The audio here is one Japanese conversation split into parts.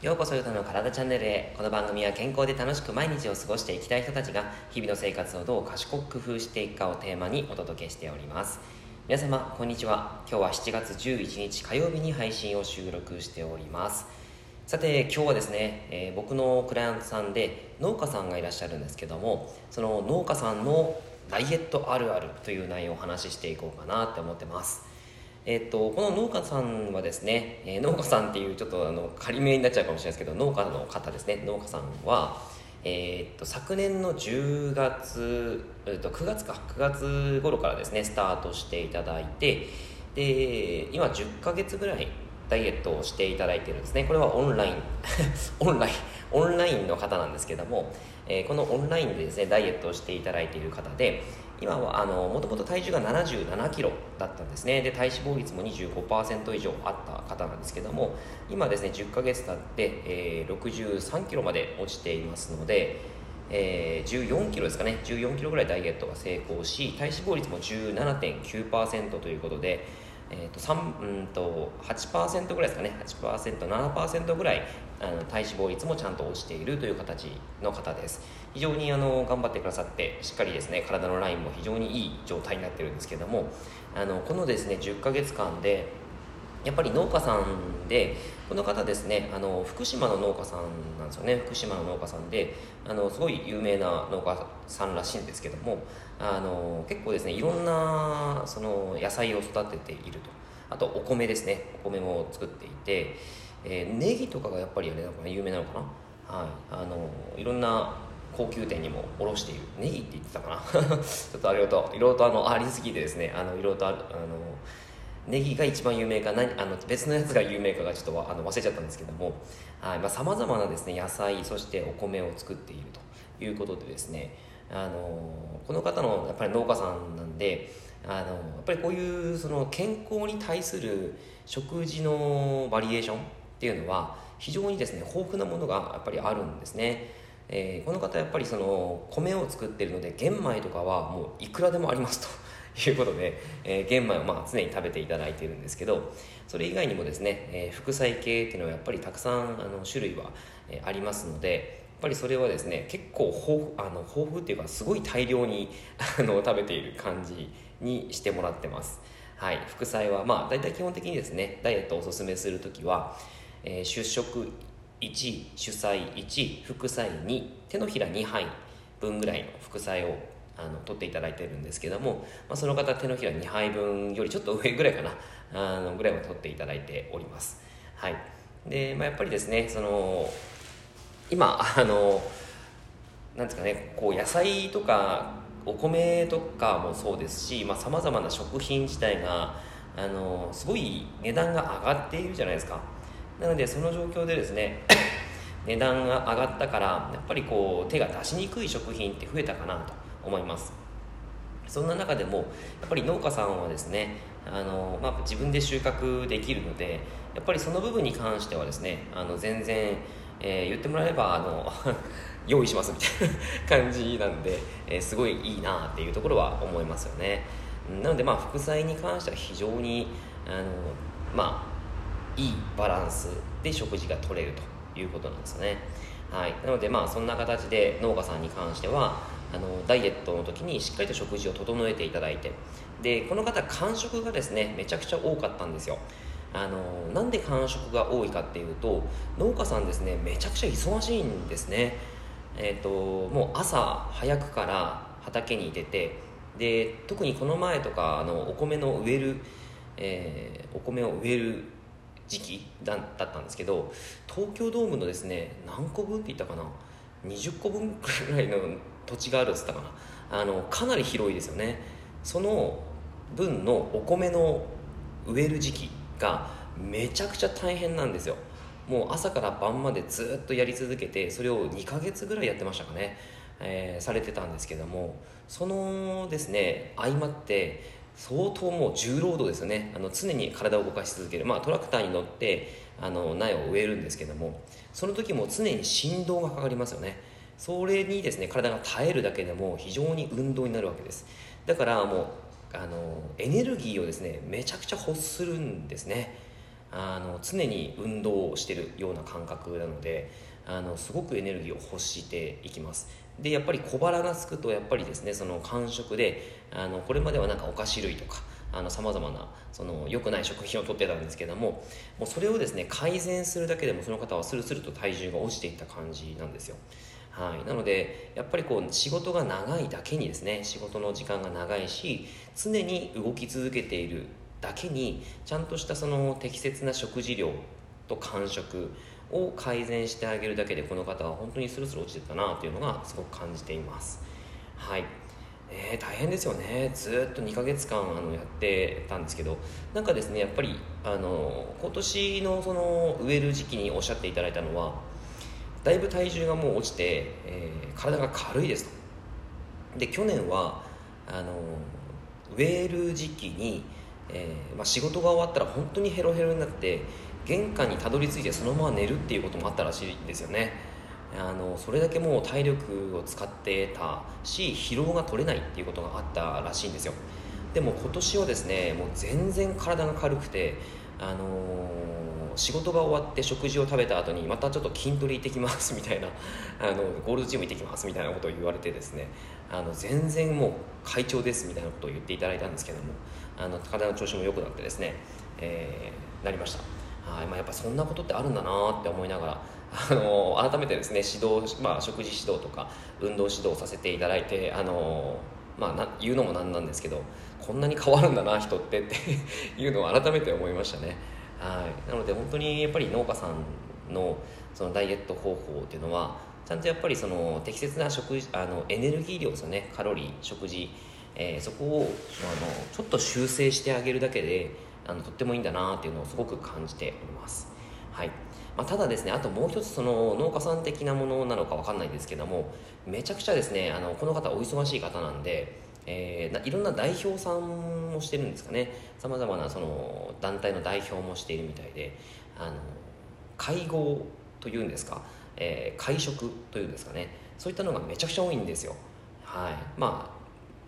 ようこそゆたの体チャンネルへ。この番組は健康で楽しく毎日を過ごしていきたい人たちが日々の生活をどう賢く工夫していくかをテーマにお届けしております。皆様こんにちは。今日は7月11日火曜日に配信を収録しております。さて今日はですね、えー、僕のクライアントさんで農家さんがいらっしゃるんですけどもその農家さんのダイエットあるあるという内容をお話ししていこうかなって思ってます。えっと、この農家さんはですね、えー、農家さんっていうちょっとあの仮名になっちゃうかもしれないですけど農家の方ですね。農家さんは、えー、っと昨年の10月、え、っと9月か9月頃からですねスタートしていただいてで今10ヶ月ぐらいダイエットをしていただいてるんですね。これはオンライン。オンライン。オンラインの方なんですけども、えー、このオンラインでですねダイエットをしていただいている方で今はあのもともと体重が7 7キロだったんですね。で体脂肪率も25%以上あった方なんですけども今ですね10ヶ月経って、えー、63キロまで落ちていますので、えー、14キロですかね。14キロぐらいダイエットが成功し体脂肪率も17.9%ということでえーと、3うんと8%ぐらいですかね。8%7% ぐらいあの体脂肪率もちゃんと落ちているという形の方です。非常にあの頑張ってくださってしっかりですね体のラインも非常にいい状態になってるんですけどもあのこのですね10ヶ月間でやっぱり農家さんでこの方ですねあの福島の農家さんなんですよね。福島の農家さんであのすごい有名な農家さんらしいんですけどもあの結構ですねいろんなその野菜を育てていると。あとお米ですね。お米も作っていて、えー、ネギとかがやっぱりあれなのかな有名なのかな？はい。あのいろんな高級店にも卸している。ネギって言ってたかな？ちょっとあれといろいろとあのありすぎてですねあのいろいろとあのネギが一番有名か何あの別のやつが有名かがちょっとあの忘れちゃったんですけどもさまざ、まなですね野菜そしてお米を作っているということでですねあのこの方のやっぱり農家さんなんであのやっぱりこういうその健康に対する食事のバリエーションっていうのは非常にですね豊富なものがやっぱりあるんですね、えー、この方やっぱりその米を作ってるので玄米とかはもういくらでもありますと。いうことで、えー、玄米をまあ常に食べていただいているんですけどそれ以外にもですね、えー、副菜系っていうのはやっぱりたくさんあの種類は、え、ありますのでやっぱりそれはですね結構豊あの豊富っていうかすごい大量に あの食べている感じにしてもらってます。はい。副菜はまあ大体基本的にですねダイエットをおすすめする時は、えー、主食1主菜1副菜2手のひら2杯分ぐらいの副菜をあの取っていただいてるんですけども、まあ、その方手のひら2杯分よりちょっと上ぐらいかな。あのぐらいは取っていただいております。はい。で、まあ、やっぱりですねその今あのなんですかねこう野菜とかお米とかもそうですしさまざ、まな食品自体があのすごい値段が上がっているじゃないですか。なのでその状況でですね 値段が上がったからやっぱりこう手が出しにくい食品って増えたかなと。思います。そんな中でもやっぱり農家さんはですねあの、まあ、自分で収穫できるのでやっぱりその部分に関してはですねあの全然えー、言ってもらえばあの 用意しますみたいな感じなんで、えー、すごいいいなっていうところは思いますよね。なのでまあ副菜に関しては非常にあのまあいいバランスで食事が取れるということなんですよね。はい。なのでまあそんな形で農家さんに関してはあのダイエットの時にしっかりと食事を整えていただいて。でこの方間食がですねめちゃくちゃ多かったんですよ。あのなんで間食が多いかっていうと農家さんですねめちゃくちゃ忙しいんですね。えっ、ー、ともう朝早くから畑に出てで特にこの前とかあのお米の植える、えー、お米を植える時期だったんですけど東京ドームのですね何個分って言ったかな？20個分くらいの土地があるっつったかな。あのかなり広いですよね。その分のお米の植える時期がめちゃくちゃ大変なんですよ。もう朝から晩までずっとやり続けてそれを2ヶ月ぐらいやってましたかね、えー、されてたんですけども。そのですね相まって相当もう重労働ですよね。あの常に体を動かし続ける、まあ、トラクターに乗ってあの苗を植えるんですけども。その時も常に振動がかかりますよね。それにですね体が耐えるだけでも非常に運動になるわけです。だからもうあのエネルギーをですねめちゃくちゃ欲するんですね。あの常に運動をしてるような感覚なのであのすごくエネルギーを欲していきます。でやっぱり小腹がすくとやっぱりですねその間食であのこれまではなんかお菓子類とかさまざまなその良くない食品をとってたんですけどももうそれをですね改善するだけでもその方はスルスルと体重が落ちていった感じなんですよ。はい、なのでやっぱりこう仕事が長いだけにですね仕事の時間が長いし常に動き続けているだけにちゃんとしたその適切な食事量と間食を改善してあげるだけでこの方は本当にスルスル落ちてたなというのがすごく感じています。はい。えー、大変ですよね。ずっと2ヶ月間あのやってたんですけどなんかですねやっぱりあの今年のその植える時期におっしゃっていただいたのはだいぶ体重がもう落ちて、えー、体が軽いですと。で去年はあの植える時期に、えーまあ、仕事が終わったら本当にヘロヘロになって玄関にたどり着いてそのまま寝るっていうこともあったらしいんですよね。あのそれだけもう体力を使ってたし疲労が取れないっていうことがあったらしいんですよ。でも今年はですねもう全然体が軽くてあのー、仕事が終わって食事を食べた後にまたちょっと筋トレ行ってきますみたいな あのゴールドジム行ってきますみたいなことを言われてですねあの全然もう快調ですみたいなことを言っていただいたんですけどもあの体の調子も良くなってですね、えー、なりました。はい、まあ、やっぱそんなことってあるんだなって思いながら あの改めてですね指導、まあ、食事指導とか運動指導させていただいてあの、まあ、な言うのもなんなんですけどこんなに変わるんだな人ってって いうのを改めて思いましたね。はい。なので本当にやっぱり農家さんのそのダイエット方法っていうのはちゃんとやっぱりその適切な食あのエネルギー量ですよね。カロリー食事、えー、そこをあのちょっと修正してあげるだけであのとってもいいんだなっていうのをすごく感じております。はい。まあ、ただですねあともう一つその農家さん的なものなのか分かんないんですけどもめちゃくちゃですねあのこの方お忙しい方なんで、えー、いろんな代表さんもしてるんですかね。さまざまなその団体の代表もしているみたいであの会合というんですか、えー、会食というんですかね。そういったのがめちゃくちゃ多いんですよ。はい。まあ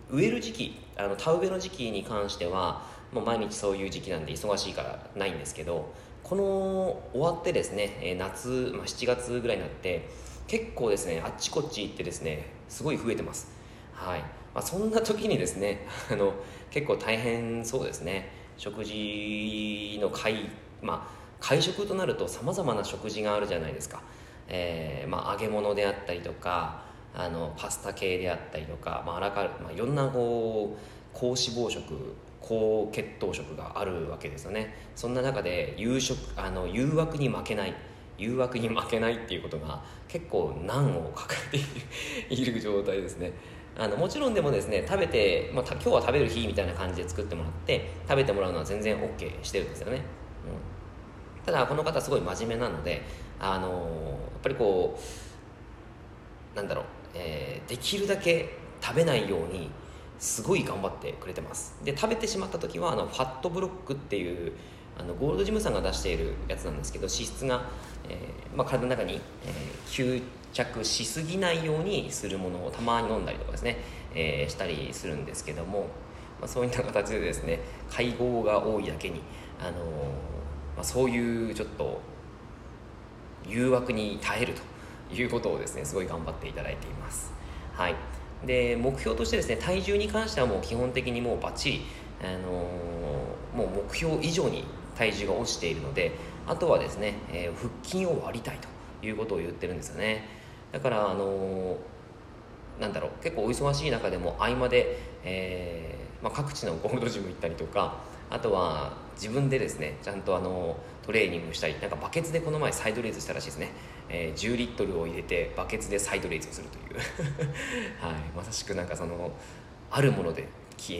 植える時期あの田植えの時期に関してはもう毎日そういう時期なんで忙しいからないんですけどこの終わってですね、え夏、まあ、7月ぐらいになって結構ですねあっちこっち行ってですねすごい増えてます。はい、まあ、そんな時にですね あの結構大変そうですね。食事の会まあ会食となるとさまざまな食事があるじゃないですか、えー、まあ、揚げ物であったりとかあのパスタ系であったりとか、まあ、あらかまあ、いろんなこう高脂肪食高血糖食があるわけですよね。そんな中で夕食あの誘惑に負けない。誘惑に負けないっていうことが結構難を抱えている状態ですね。あのもちろんでもですね食べて、まあ、今日は食べる日みたいな感じで作ってもらって食べてもらうのは全然 OK してるんですよね、うん、ただこの方すごい真面目なのであのやっぱりこうなんだろう、えー、できるだけ食べないようにすごい頑張ってくれてます。で食べてしまった時はあのファットブロックっていうあのゴールドジムさんが出しているやつなんですけど脂質が、えーまあ、体の中に、えー、吸着しすぎないようにするものをたまに飲んだりとかですね、えー、したりするんですけども、まあ、そういった形でですね会合が多いだけに、あの、まあ、そういうちょっと誘惑に耐えるということをですねすごい頑張っていただいています。はい。で目標としてですね体重に関してはもう基本的にもうバッチリ、あのー、もう目標以上に体重が落ちているのであとはですね、えー、腹筋を割りたいということを言ってるんですよね。だからあのー、なんだろう結構お忙しい中でも合間で、えーまあ、各地のゴールドジム行ったりとかあとは自分でですねちゃんとあのトレーニングしたりなんかバケツでこの前サイドレーズしたらしいですね、えー、10リットルを入れてバケツでサイドレーズをするという。はい。まさしくなんかそのあるもので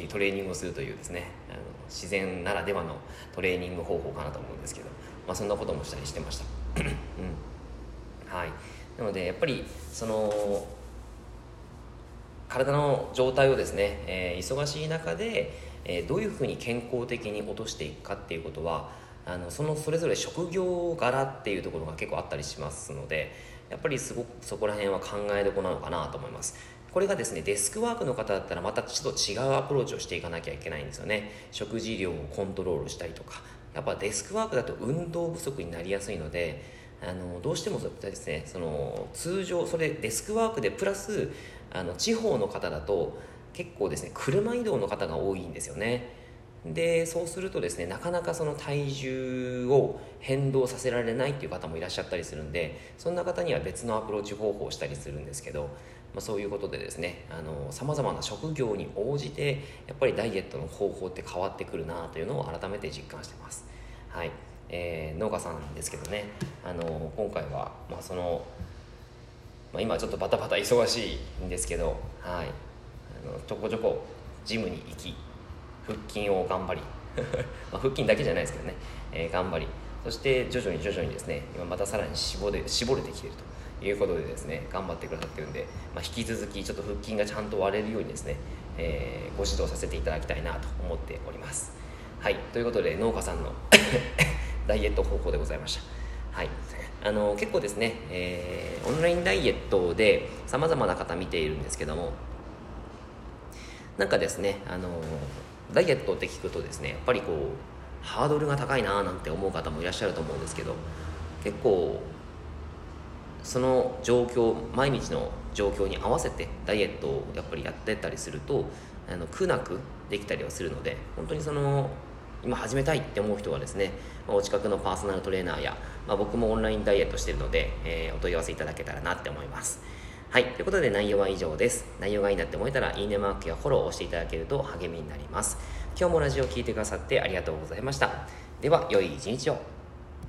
トレーニングをするというですね。あの自然ならではのトレーニング方法かなと思うんですけど、まあ、そんなこともしたりしてました、うん。はい、なのでやっぱりその体の状態をですね、えー、忙しい中でえー、どういうふうに健康的に落としていくかっていうことはあのそのそれぞれ職業柄っていうところが結構あったりしますのでやっぱりすごくそこら辺は考えどころなのかなと思います。これがですねデスクワークの方だったらまたちょっと違うアプローチをしていかなきゃいけないんですよね。食事量をコントロールしたりとか。やっぱデスクワークだと運動不足になりやすいのであのどうしてもですねその通常それデスクワークでプラスあの地方の方だと結構ですね車移動の方が多いんですよね。でそうするとですねなかなかその体重を変動させられないっていう方もいらっしゃったりするんでそんな方には別のアプローチ方法をしたりするんですけど、まあ、そういうことでですねさまざまな職業に応じてやっぱりダイエットの方法って変わってくるなというのを改めて実感してます。はい。えー、農家さんですけどねあの今回は、まあ、その、まあ、今ちょっとバタバタ忙しいんですけどはい。あのちょこちょこジムに行き腹筋を頑張り。ま腹筋だけじゃないですけどね、えー、頑張り。そして徐々に徐々にですね今またさらに絞れ絞れてきてるということでですね頑張ってくださってるんで、まあ、引き続きちょっと腹筋がちゃんと割れるようにですね、えー、ご指導させていただきたいなと思っております。はい。ということで農家さんの ダイエット方法でございました。はい。あの結構ですね、えー、オンラインダイエットでさまざまな方見ているんですけどもなんかですねあのダイエットって聞くとですねやっぱりこうハードルが高いななんて思う方もいらっしゃると思うんですけど結構その状況毎日の状況に合わせてダイエットをやっぱりやってたりするとあの苦なくできたりはするので本当にその今始めたいって思う人はですねお近くのパーソナルトレーナーや、まあ、僕もオンラインダイエットしてるので、えー、お問い合わせいただけたらなって思います。はい。ということで内容は以上です。内容がいいなって思えたら、いいねマークやフォローを押していただけると励みになります。今日もラジオを聴いてくださってありがとうございました。では、良い一日を。